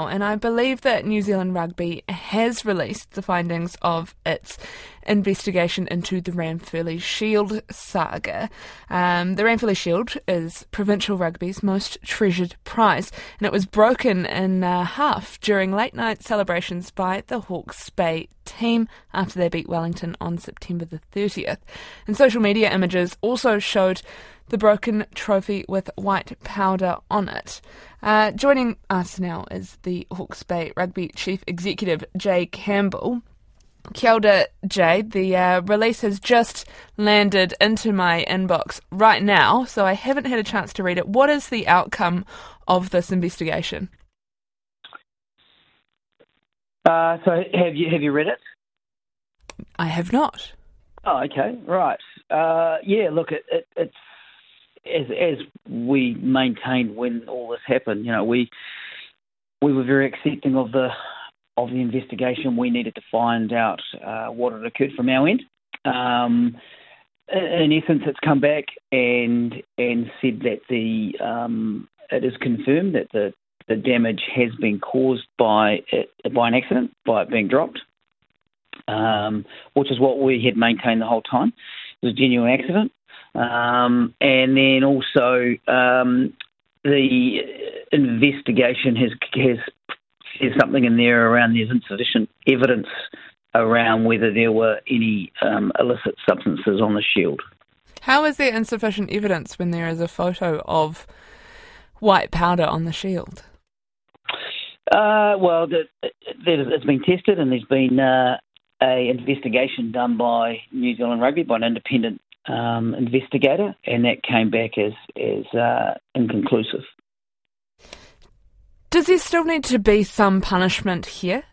And I believe that New Zealand Rugby has released the findings of its investigation into the Ranfurly Shield saga. Um, the Ranfurly Shield is provincial rugby's most treasured prize, and it was broken in uh, half during late night celebrations by the Hawke's Bay team after they beat Wellington on September the 30th. And social media images also showed the broken trophy with white powder on it. Uh, joining us now is the Hawke's Bay Rugby Chief Executive, Jay Campbell. Kia ora, Jay. The uh, release has just landed into my inbox right now, so I haven't had a chance to read it. What is the outcome of this investigation? Uh, so, have you have you read it? I have not. Oh, okay, right. Uh, yeah, look, it, it, it's as as we maintained when all this happened, you know, we we were very accepting of the of the investigation. We needed to find out uh, what had occurred from our end. Um, in essence, it's come back and and said that the um, it is confirmed that the the damage has been caused by it, by an accident, by it being dropped, um, which is what we had maintained the whole time. It was a genuine accident. Um, and then also um, the investigation has has says something in there around there's insufficient evidence around whether there were any um, illicit substances on the shield. How is there insufficient evidence when there is a photo of white powder on the shield? Uh, well, the, it's been tested, and there's been uh, a investigation done by New Zealand Rugby by an independent um, investigator, and that came back as as uh, inconclusive. Does there still need to be some punishment here?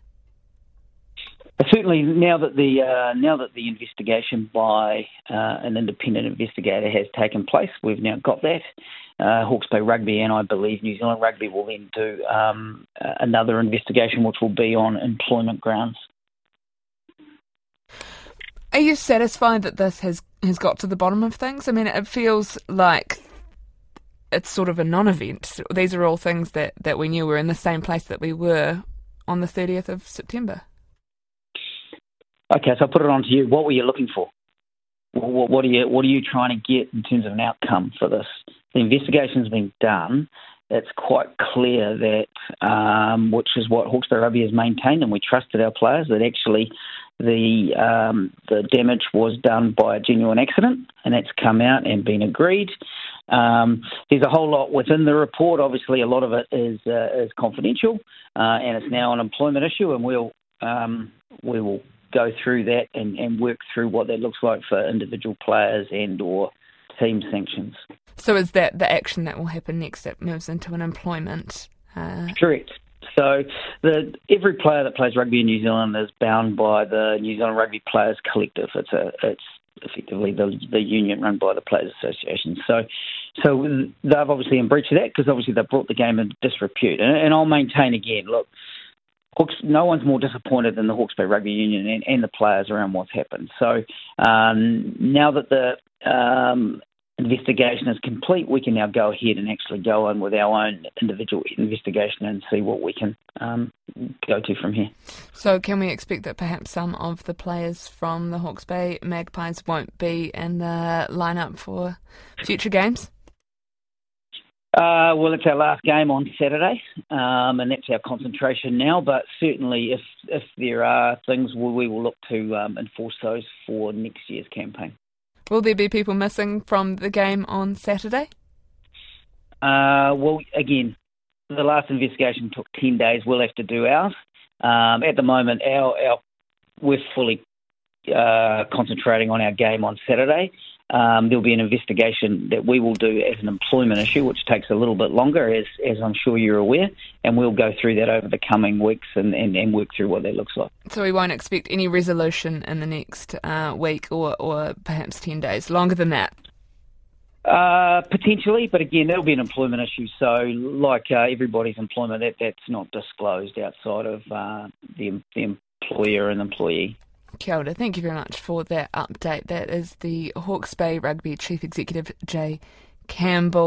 Certainly, now that the uh, now that the investigation by uh, an independent investigator has taken place, we've now got that. Uh, Hawke's Bay Rugby and I believe New Zealand Rugby will then do um, another investigation, which will be on employment grounds. Are you satisfied that this has has got to the bottom of things? I mean, it feels like it's sort of a non-event. These are all things that, that we knew were in the same place that we were on the 30th of September. Okay, so I'll put it on to you. What were you looking for? What, what, are you What are you trying to get in terms of an outcome for this? The investigation's been done. It's quite clear that, um, which is what Hawke's Bay Rugby has maintained, and we trusted our players that actually the um, the damage was done by a genuine accident, and that's come out and been agreed. Um, there's a whole lot within the report. Obviously, a lot of it is uh, is confidential, uh, and it's now an employment issue, and we'll um, we will go through that and, and work through what that looks like for individual players and or team sanctions. So, is that the action that will happen next? That moves into an employment. Uh... Correct. So the, every player that plays rugby in New Zealand is bound by the New Zealand Rugby Players Collective. It's a it's effectively the the union run by the Players Association. So so they've obviously in breach of that because obviously they've brought the game into disrepute. And, and I'll maintain again, look, Hawks, no one's more disappointed than the Hawke's Bay Rugby Union and, and the players around what's happened. So um, now that the um, investigation is complete, we can now go ahead and actually go on with our own individual investigation and see what we can um, go to from here. So, can we expect that perhaps some of the players from the Hawke's Bay Magpies won't be in the lineup for future games? Uh, well, it's our last game on Saturday, um, and that's our concentration now. But certainly, if if there are things, we will look to um, enforce those for next year's campaign. Will there be people missing from the game on Saturday? Uh, well, again, the last investigation took 10 days. We'll have to do ours. Um, at the moment, our, our we're fully uh, concentrating on our game on Saturday. Um, there'll be an investigation that we will do as an employment issue, which takes a little bit longer, as, as I'm sure you're aware, and we'll go through that over the coming weeks and, and, and work through what that looks like. So we won't expect any resolution in the next uh, week or, or perhaps 10 days, longer than that? Uh, potentially, but again, that'll be an employment issue. So, like uh, everybody's employment, that, that's not disclosed outside of uh, the, the employer and employee. Kia ora. Thank you very much for that update. That is the Hawke's Bay Rugby Chief Executive, Jay Campbell.